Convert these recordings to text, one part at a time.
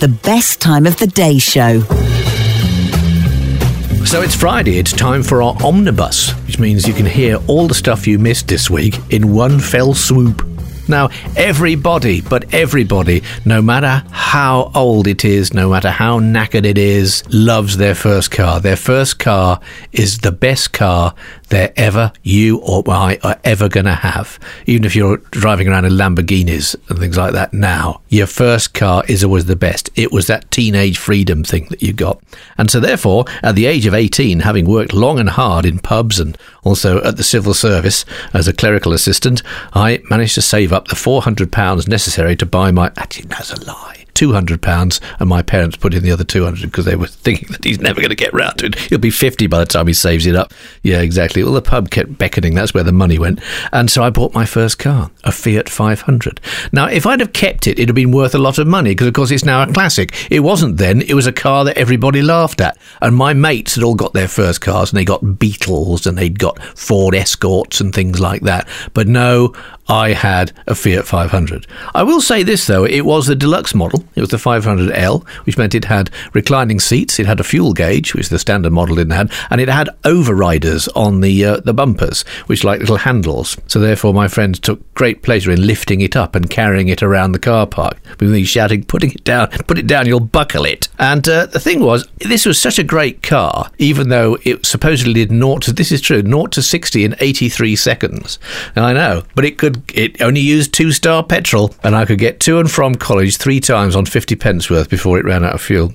the best time of the day show. So it's Friday, it's time for our omnibus, which means you can hear all the stuff you missed this week in one fell swoop. Now, everybody, but everybody, no matter how old it is, no matter how knackered it is, loves their first car. Their first car is the best car they're ever, you or I, are ever going to have. Even if you're driving around in Lamborghinis and things like that now, your first car is always the best. It was that teenage freedom thing that you got. And so, therefore, at the age of 18, having worked long and hard in pubs and also at the civil service as a clerical assistant, I managed to save up the £400 necessary to buy my. Actually, that's a lie. £200 and my parents put in the other 200 because they were thinking that he's never going to get round to it. He'll be 50 by the time he saves it up. Yeah, exactly. Well, the pub kept beckoning. That's where the money went. And so I bought my first car, a Fiat 500. Now, if I'd have kept it, it'd have been worth a lot of money because, of course, it's now a classic. It wasn't then. It was a car that everybody laughed at. And my mates had all got their first cars and they got Beetles and they'd got Ford Escorts and things like that. But no, I had a Fiat 500. I will say this though, it was the deluxe model. It was the 500L, which meant it had reclining seats, it had a fuel gauge, which the standard model didn't have, and it had overriders on the uh, the bumpers, which like little handles. So therefore, my friends took great pleasure in lifting it up and carrying it around the car park, with me shouting, "Putting it down, put it down, you'll buckle it." And uh, the thing was, this was such a great car, even though it supposedly did naught to this is true, naught to sixty in eighty three seconds. I know, but it could it only used two star petrol, and I could get to and from college three times on 50 pence worth before it ran out of fuel.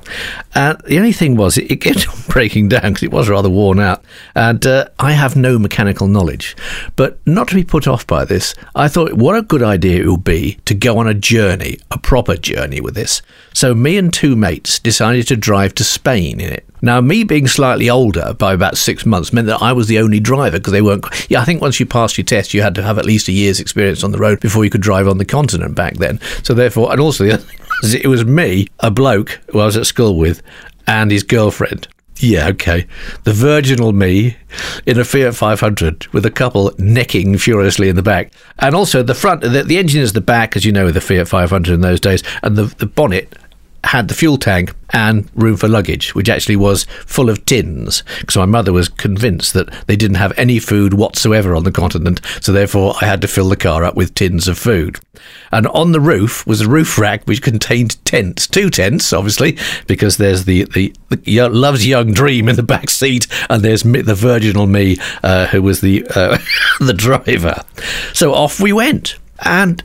And the only thing was, it, it kept on breaking down because it was rather worn out. And uh, I have no mechanical knowledge. But not to be put off by this, I thought what a good idea it would be to go on a journey, a proper journey with this. So me and two mates decided to drive to Spain in it. Now, me being slightly older by about six months meant that I was the only driver because they weren't. Yeah, I think once you passed your test, you had to have at least a year's experience on the road before you could drive on the continent back then. So, therefore, and also the other thing was it was me, a bloke who I was at school with, and his girlfriend. Yeah, okay. The virginal me in a Fiat 500 with a couple necking furiously in the back. And also the front, the, the engine is the back, as you know, with the Fiat 500 in those days, and the, the bonnet had the fuel tank and room for luggage, which actually was full of tins. Because my mother was convinced that they didn't have any food whatsoever on the continent, so therefore I had to fill the car up with tins of food. And on the roof was a roof rack which contained tents, two tents, obviously, because there's the, the, the Love's Young Dream in the back seat, and there's the virginal me, uh, who was the, uh, the driver. So off we went. And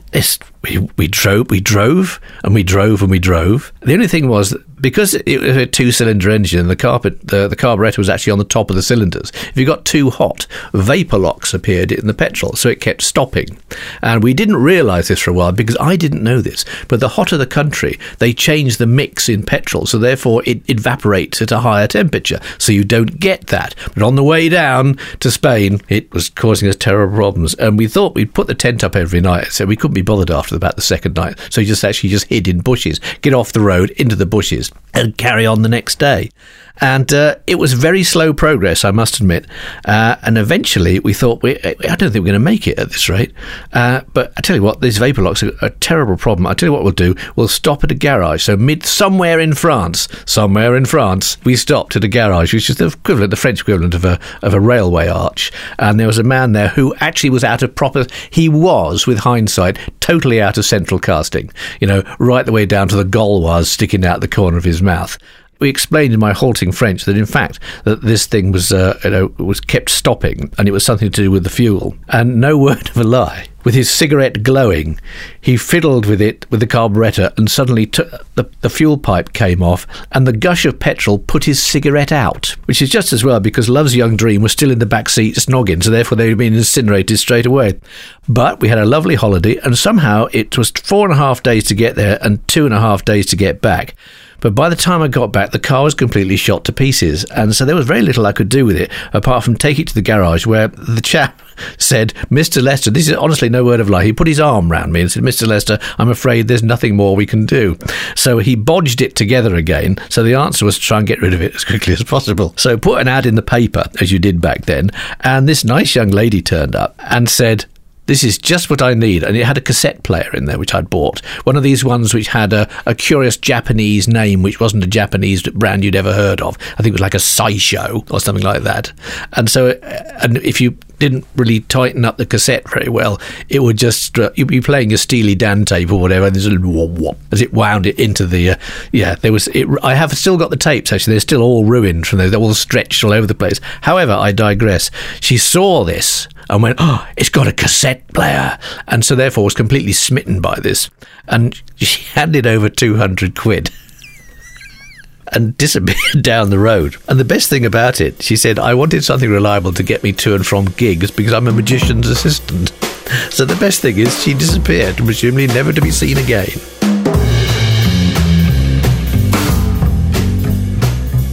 we, we drove, we drove, and we drove, and we drove. The only thing was because it was a two-cylinder engine, the carpet, the, the carburetor was actually on the top of the cylinders. If you got too hot, vapor locks appeared in the petrol, so it kept stopping. And we didn't realise this for a while because I didn't know this. But the hotter the country, they change the mix in petrol, so therefore it evaporates at a higher temperature, so you don't get that. But on the way down to Spain, it was causing us terrible problems, and we thought we'd put the tent up every night, so we couldn't be bothered after about the second night. So we just actually just hid in bushes, get off the road into the bushes and carry on the next day. And uh, it was very slow progress, I must admit. Uh, and eventually we thought, we, I don't think we're going to make it at this rate. Uh, but I tell you what, these vapor locks are a terrible problem. I tell you what we'll do. We'll stop at a garage. So mid somewhere in France, somewhere in France, we stopped at a garage, which is the equivalent, the French equivalent of a, of a railway arch. And there was a man there who actually was out of proper, he was, with hindsight, totally out of central casting. You know, right the way down to the Gauloise sticking out the corner of his mouth we explained in my halting French that in fact that this thing was uh, you know was kept stopping and it was something to do with the fuel. And no word of a lie. With his cigarette glowing, he fiddled with it with the carburettor, and suddenly t- the, the fuel pipe came off, and the gush of petrol put his cigarette out, which is just as well because Love's Young Dream was still in the back seat snogging, so therefore they had been incinerated straight away. But we had a lovely holiday, and somehow it was four and a half days to get there and two and a half days to get back. But by the time I got back, the car was completely shot to pieces. And so there was very little I could do with it apart from take it to the garage where the chap said, Mr. Lester, this is honestly no word of lie. He put his arm round me and said, Mr. Lester, I'm afraid there's nothing more we can do. So he bodged it together again. So the answer was to try and get rid of it as quickly as possible. So put an ad in the paper, as you did back then, and this nice young lady turned up and said, This is just what I need. And it had a cassette player in there, which I'd bought. One of these ones which had a, a curious Japanese name, which wasn't a Japanese brand you'd ever heard of. I think it was like a Saisho or something like that. And so, uh, and if you didn't really tighten up the cassette very well, it would just uh, you'd be playing a Steely Dan tape or whatever, and there's a as it wound it into the uh, yeah. There was it, I have still got the tapes actually. They're still all ruined from those. They're all stretched all over the place. However, I digress. She saw this and went, "Oh, it's got a cassette player," and so therefore was completely smitten by this, and she handed over two hundred quid and disappeared down the road. And the best thing about it, she said, I wanted something reliable to get me to and from gigs because I'm a magician's assistant. So the best thing is she disappeared, presumably never to be seen again.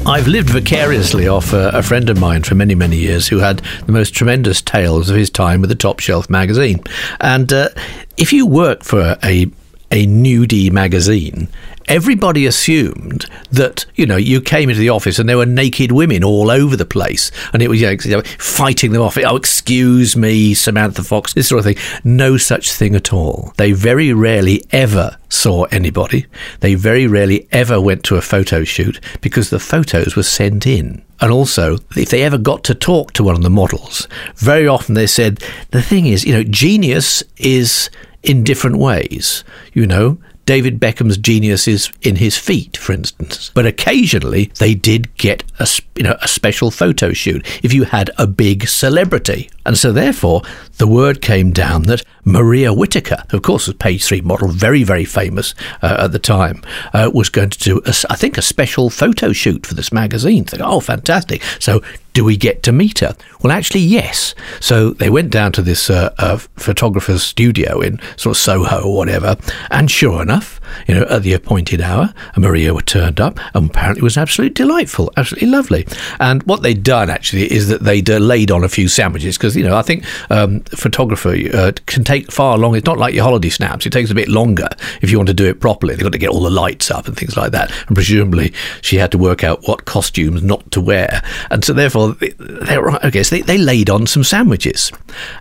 I've lived vicariously off a, a, friend of mine for many, many years who had the most tremendous tales of his time with the Top Shelf magazine. And uh, if you work for a a nudie magazine, everybody assumed that you know you came into the office and there were naked women all over the place, and it was you know, fighting them off. Oh, excuse me, Samantha Fox, this sort of thing. No such thing at all. They very rarely ever saw anybody. They very rarely ever went to a photo shoot because the photos were sent in. And also, if they ever got to talk to one of the models, very often they said, the thing is, you know, genius is in different ways. You know, David Beckham's genius is in his feet, for instance. But occasionally they did get a, you know, a special photo shoot if you had a big celebrity. And so therefore, the word came down that Maria Whitaker, of course, was page three model, very, very famous uh, at the time, uh, was going to do, a, I think, a special photo shoot for this magazine. Think, oh, fantastic. So do we get to meet her? Well, actually, yes. So they went down to this uh, uh, photographer's studio in sort of Soho or whatever, and sure enough, you know, at the appointed hour, Maria turned up, and apparently was absolutely delightful, absolutely lovely. And what they'd done actually is that they'd uh, laid on a few sandwiches because you know I think um, photography uh, can take far longer. It's not like your holiday snaps; it takes a bit longer if you want to do it properly. They've got to get all the lights up and things like that, and presumably she had to work out what costumes not to wear, and so therefore they were okay. So they, they laid on some sandwiches,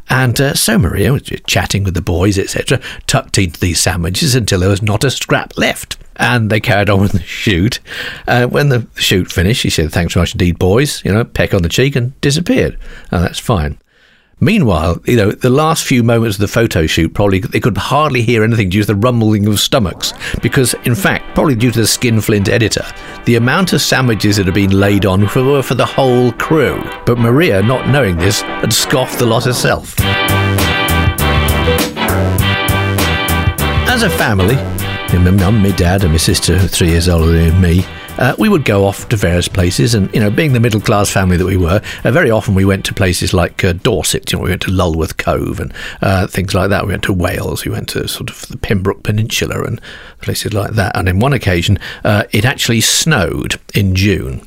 and uh, so Maria was chatting with the boys, etc., tucked into these sandwiches until there was not a scrap left. And they carried on with the shoot. Uh, when the shoot finished, he said, Thanks very much indeed, boys. You know, peck on the cheek and disappeared. And that's fine. Meanwhile, you know, the last few moments of the photo shoot, probably they could hardly hear anything due to the rumbling of stomachs. Because, in fact, probably due to the skinflint editor, the amount of sandwiches that had been laid on were for the whole crew. But Maria, not knowing this, had scoffed the lot herself. As a family, my mum, my dad, and my sister, three years older than me, uh, we would go off to various places. And, you know, being the middle class family that we were, uh, very often we went to places like uh, Dorset. You know, we went to Lulworth Cove and uh, things like that. We went to Wales. We went to sort of the Pembroke Peninsula and places like that. And in one occasion, uh, it actually snowed in June.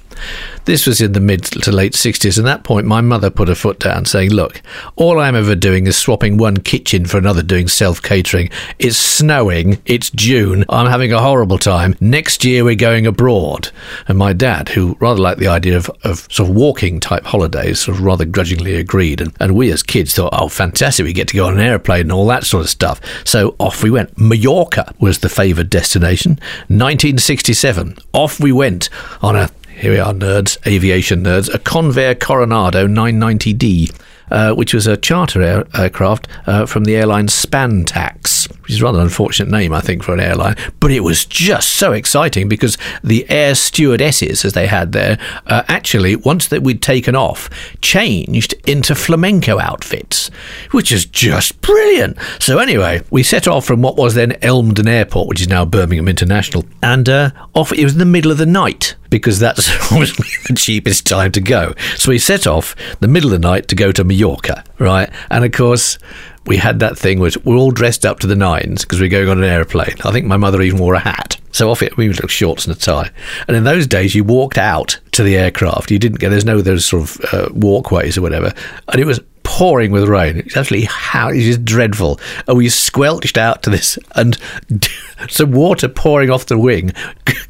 This was in the mid to late 60s. At that point, my mother put her foot down, saying, Look, all I'm ever doing is swapping one kitchen for another doing self catering. It's snowing. It's June. I'm having a horrible time. Next year, we're going abroad. And my dad, who rather liked the idea of, of sort of walking type holidays, sort of rather grudgingly agreed. And, and we as kids thought, Oh, fantastic. We get to go on an airplane and all that sort of stuff. So off we went. Mallorca was the favoured destination. 1967. Off we went on a here we are, nerds, aviation nerds, a Convair Coronado 990D. Uh, which was a charter air- aircraft uh, from the airline Spantax, which is a rather unfortunate name, I think, for an airline. But it was just so exciting because the air stewardesses, as they had there, uh, actually, once that we'd taken off, changed into flamenco outfits, which is just brilliant. So, anyway, we set off from what was then Elmdon Airport, which is now Birmingham International, and uh, off it was in the middle of the night because that's obviously the cheapest time to go. So we set off the middle of the night to go to Mallorca, right? And of course, we had that thing which we're all dressed up to the nines because we're going on an airplane. I think my mother even wore a hat. So off it, we took shorts and a tie. And in those days, you walked out to the aircraft. You didn't get, there's no those sort of uh, walkways or whatever. And it was pouring with rain. It's actually how it's just dreadful. And we squelched out to this, and some water pouring off the wing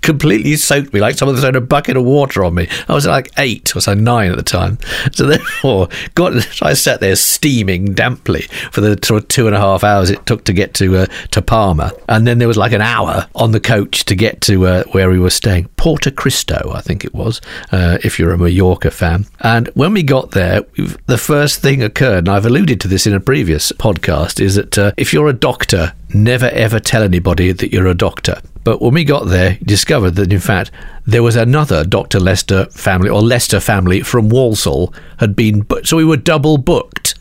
completely soaked me, like someone thrown a bucket of water on me. I was like eight or so nine at the time. So therefore, got I sat there steaming damply for the sort of two and a half hours it took to get to uh, to Palma, and then there was like an hour on the coach to get to uh, where we were staying, Porto Cristo, I think it was, uh, if you're a Mallorca fan. And when we got there, the first thing occurred, and I've alluded to this in a previous podcast, is that uh, if you're a doctor, never ever tell anybody that you're a doctor. But when we got there, discovered that in fact there was another Dr. Lester family or Lester family from Walsall had been, bu- so we were double booked.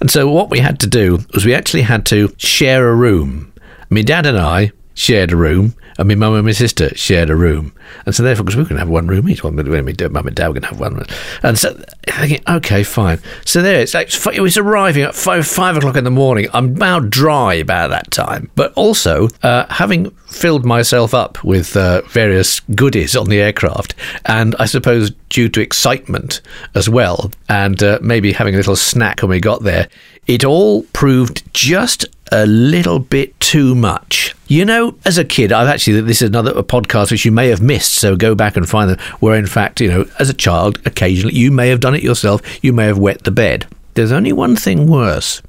And so what we had to do was we actually had to share a room. My dad and I shared a room, and my mum and my sister shared a room. And so therefore, because we can have one room each, well, mum and dad were going to have one room. And so thinking, okay, fine. So there it's like, it was arriving at five, five o'clock in the morning. I'm about dry by that time. But also, uh, having filled myself up with uh, various goodies on the aircraft, and I suppose due to excitement as well, and uh, maybe having a little snack when we got there, it all proved just a little bit too much. You know, as a kid, I've actually, this is another podcast which you may have missed, so go back and find them, where in fact, you know, as a child, occasionally you may have done it yourself, you may have wet the bed. There's only one thing worse.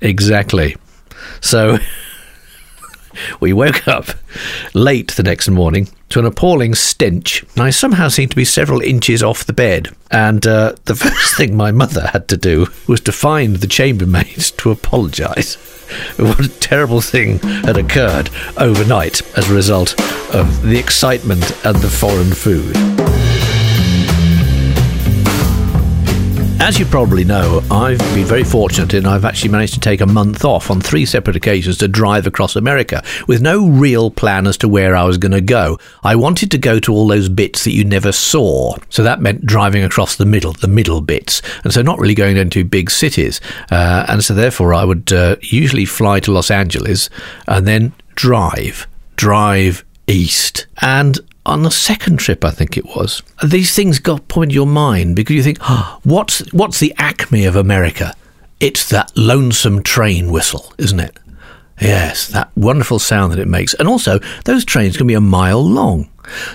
Exactly. So we woke up late the next morning to an appalling stench. I somehow seemed to be several inches off the bed. And uh, the first thing my mother had to do was to find the chambermaids to apologise. What a terrible thing had occurred overnight as a result of the excitement and the foreign food. As you probably know, I've been very fortunate and I've actually managed to take a month off on three separate occasions to drive across America with no real plan as to where I was going to go. I wanted to go to all those bits that you never saw. So that meant driving across the middle, the middle bits. And so not really going into big cities. Uh, and so therefore I would uh, usually fly to Los Angeles and then drive, drive east. And on the second trip, I think it was, these things got put into your mind because you think, oh, what's what's the acme of America? It's that lonesome train whistle, isn't it? Yes, that wonderful sound that it makes. And also, those trains can be a mile long.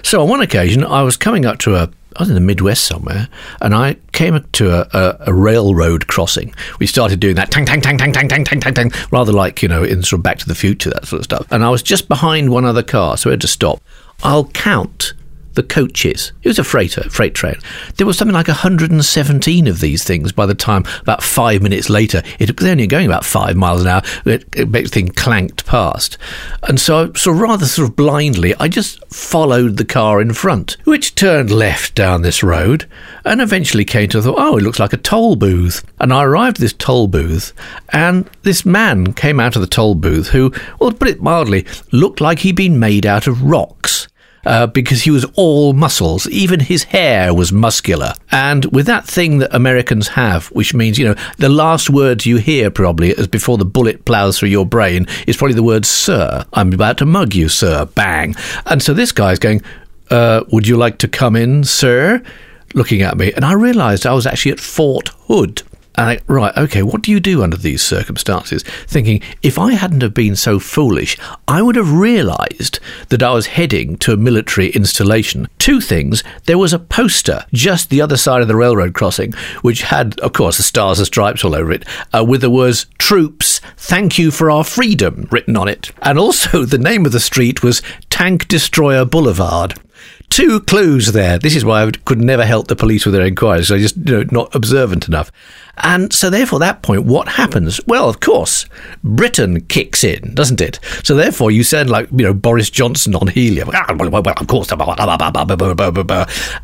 So on one occasion, I was coming up to a I was in the Midwest somewhere, and I came up to a, a, a, railroad crossing. We started doing that tang tang tang tang tang tang tang tang tang, rather like you know in sort of Back to the Future that sort of stuff. And I was just behind one other car, so we had to stop. I'll count the coaches. It was a freighter, freight train. There was something like 117 of these things by the time, about five minutes later, it was only going about five miles an hour, it, thing clanked past. And so, so rather sort of blindly, I just followed the car in front, which turned left down this road and eventually came to, I thought, oh, it looks like a toll booth. And I arrived at this toll booth, and this man came out of the toll booth who, well, put it mildly, looked like he'd been made out of rocks uh, because he was all muscles. Even his hair was muscular. And with that thing that Americans have, which means, you know, the last words you hear probably as before the bullet plows through your brain is probably the word, sir. I'm about to mug you, sir. Bang. And so this guy's going, uh, Would you like to come in, sir? Looking at me. And I realized I was actually at Fort Hood. And I, right, okay, what do you do under these circumstances? Thinking, if I hadn't have been so foolish, I would have realised that I was heading to a military installation. Two things. There was a poster just the other side of the railroad crossing, which had, of course, the stars and stripes all over it, uh, with the words, Troops, thank you for our freedom, written on it. And also, the name of the street was Tank Destroyer Boulevard two clues there. This is why I could never help the police with their inquiries. I just, you know, not observant enough. And so, therefore, that point, what happens? Well, of course, Britain kicks in, doesn't it? So, therefore, you sound like, you know, Boris Johnson on helium. Ah, well, of course.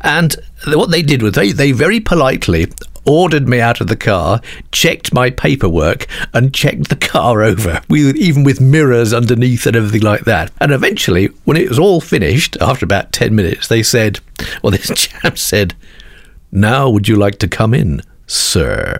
And what they did was they, they very politely ordered me out of the car, checked my paperwork, and checked the car over, even with mirrors underneath and everything like that. And eventually, when it was all finished, after about 10 minutes, they said, Well, this chap said, Now would you like to come in, sir?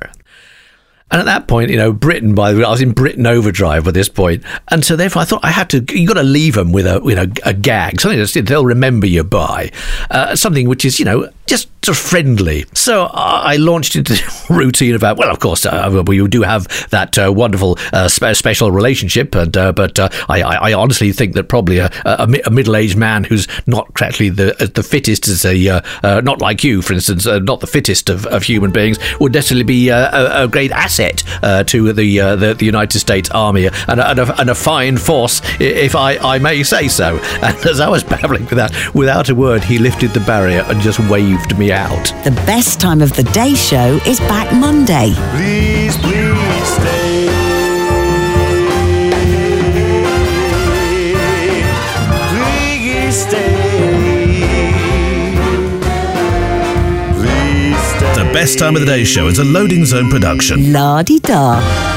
And at that point, you know, Britain, by the way, I was in Britain overdrive by this point. And so therefore I thought I had to, You've got to leave them with a, you know, a gag, something that they'll remember you by, uh, something which is, you know, just friendly. So I launched into routine about, well, of course, uh, we do have that uh, wonderful uh, spe- special relationship, and uh, but uh, I, I, honestly think that probably a, a, a middle-aged man who's not exactly the the fittest, as a not like you, for instance, not the fittest of, of human beings, would necessarily be a, a, great asset Uh, to the, uh, the, the United States Army and a, and, and a, fine force, if I, I may say so. And as I was babbling with that, without a word, he lifted the barrier and just waved me out. The best time of the day show is back Monday. Please, please best time of the day show is a loading zone production. La di da.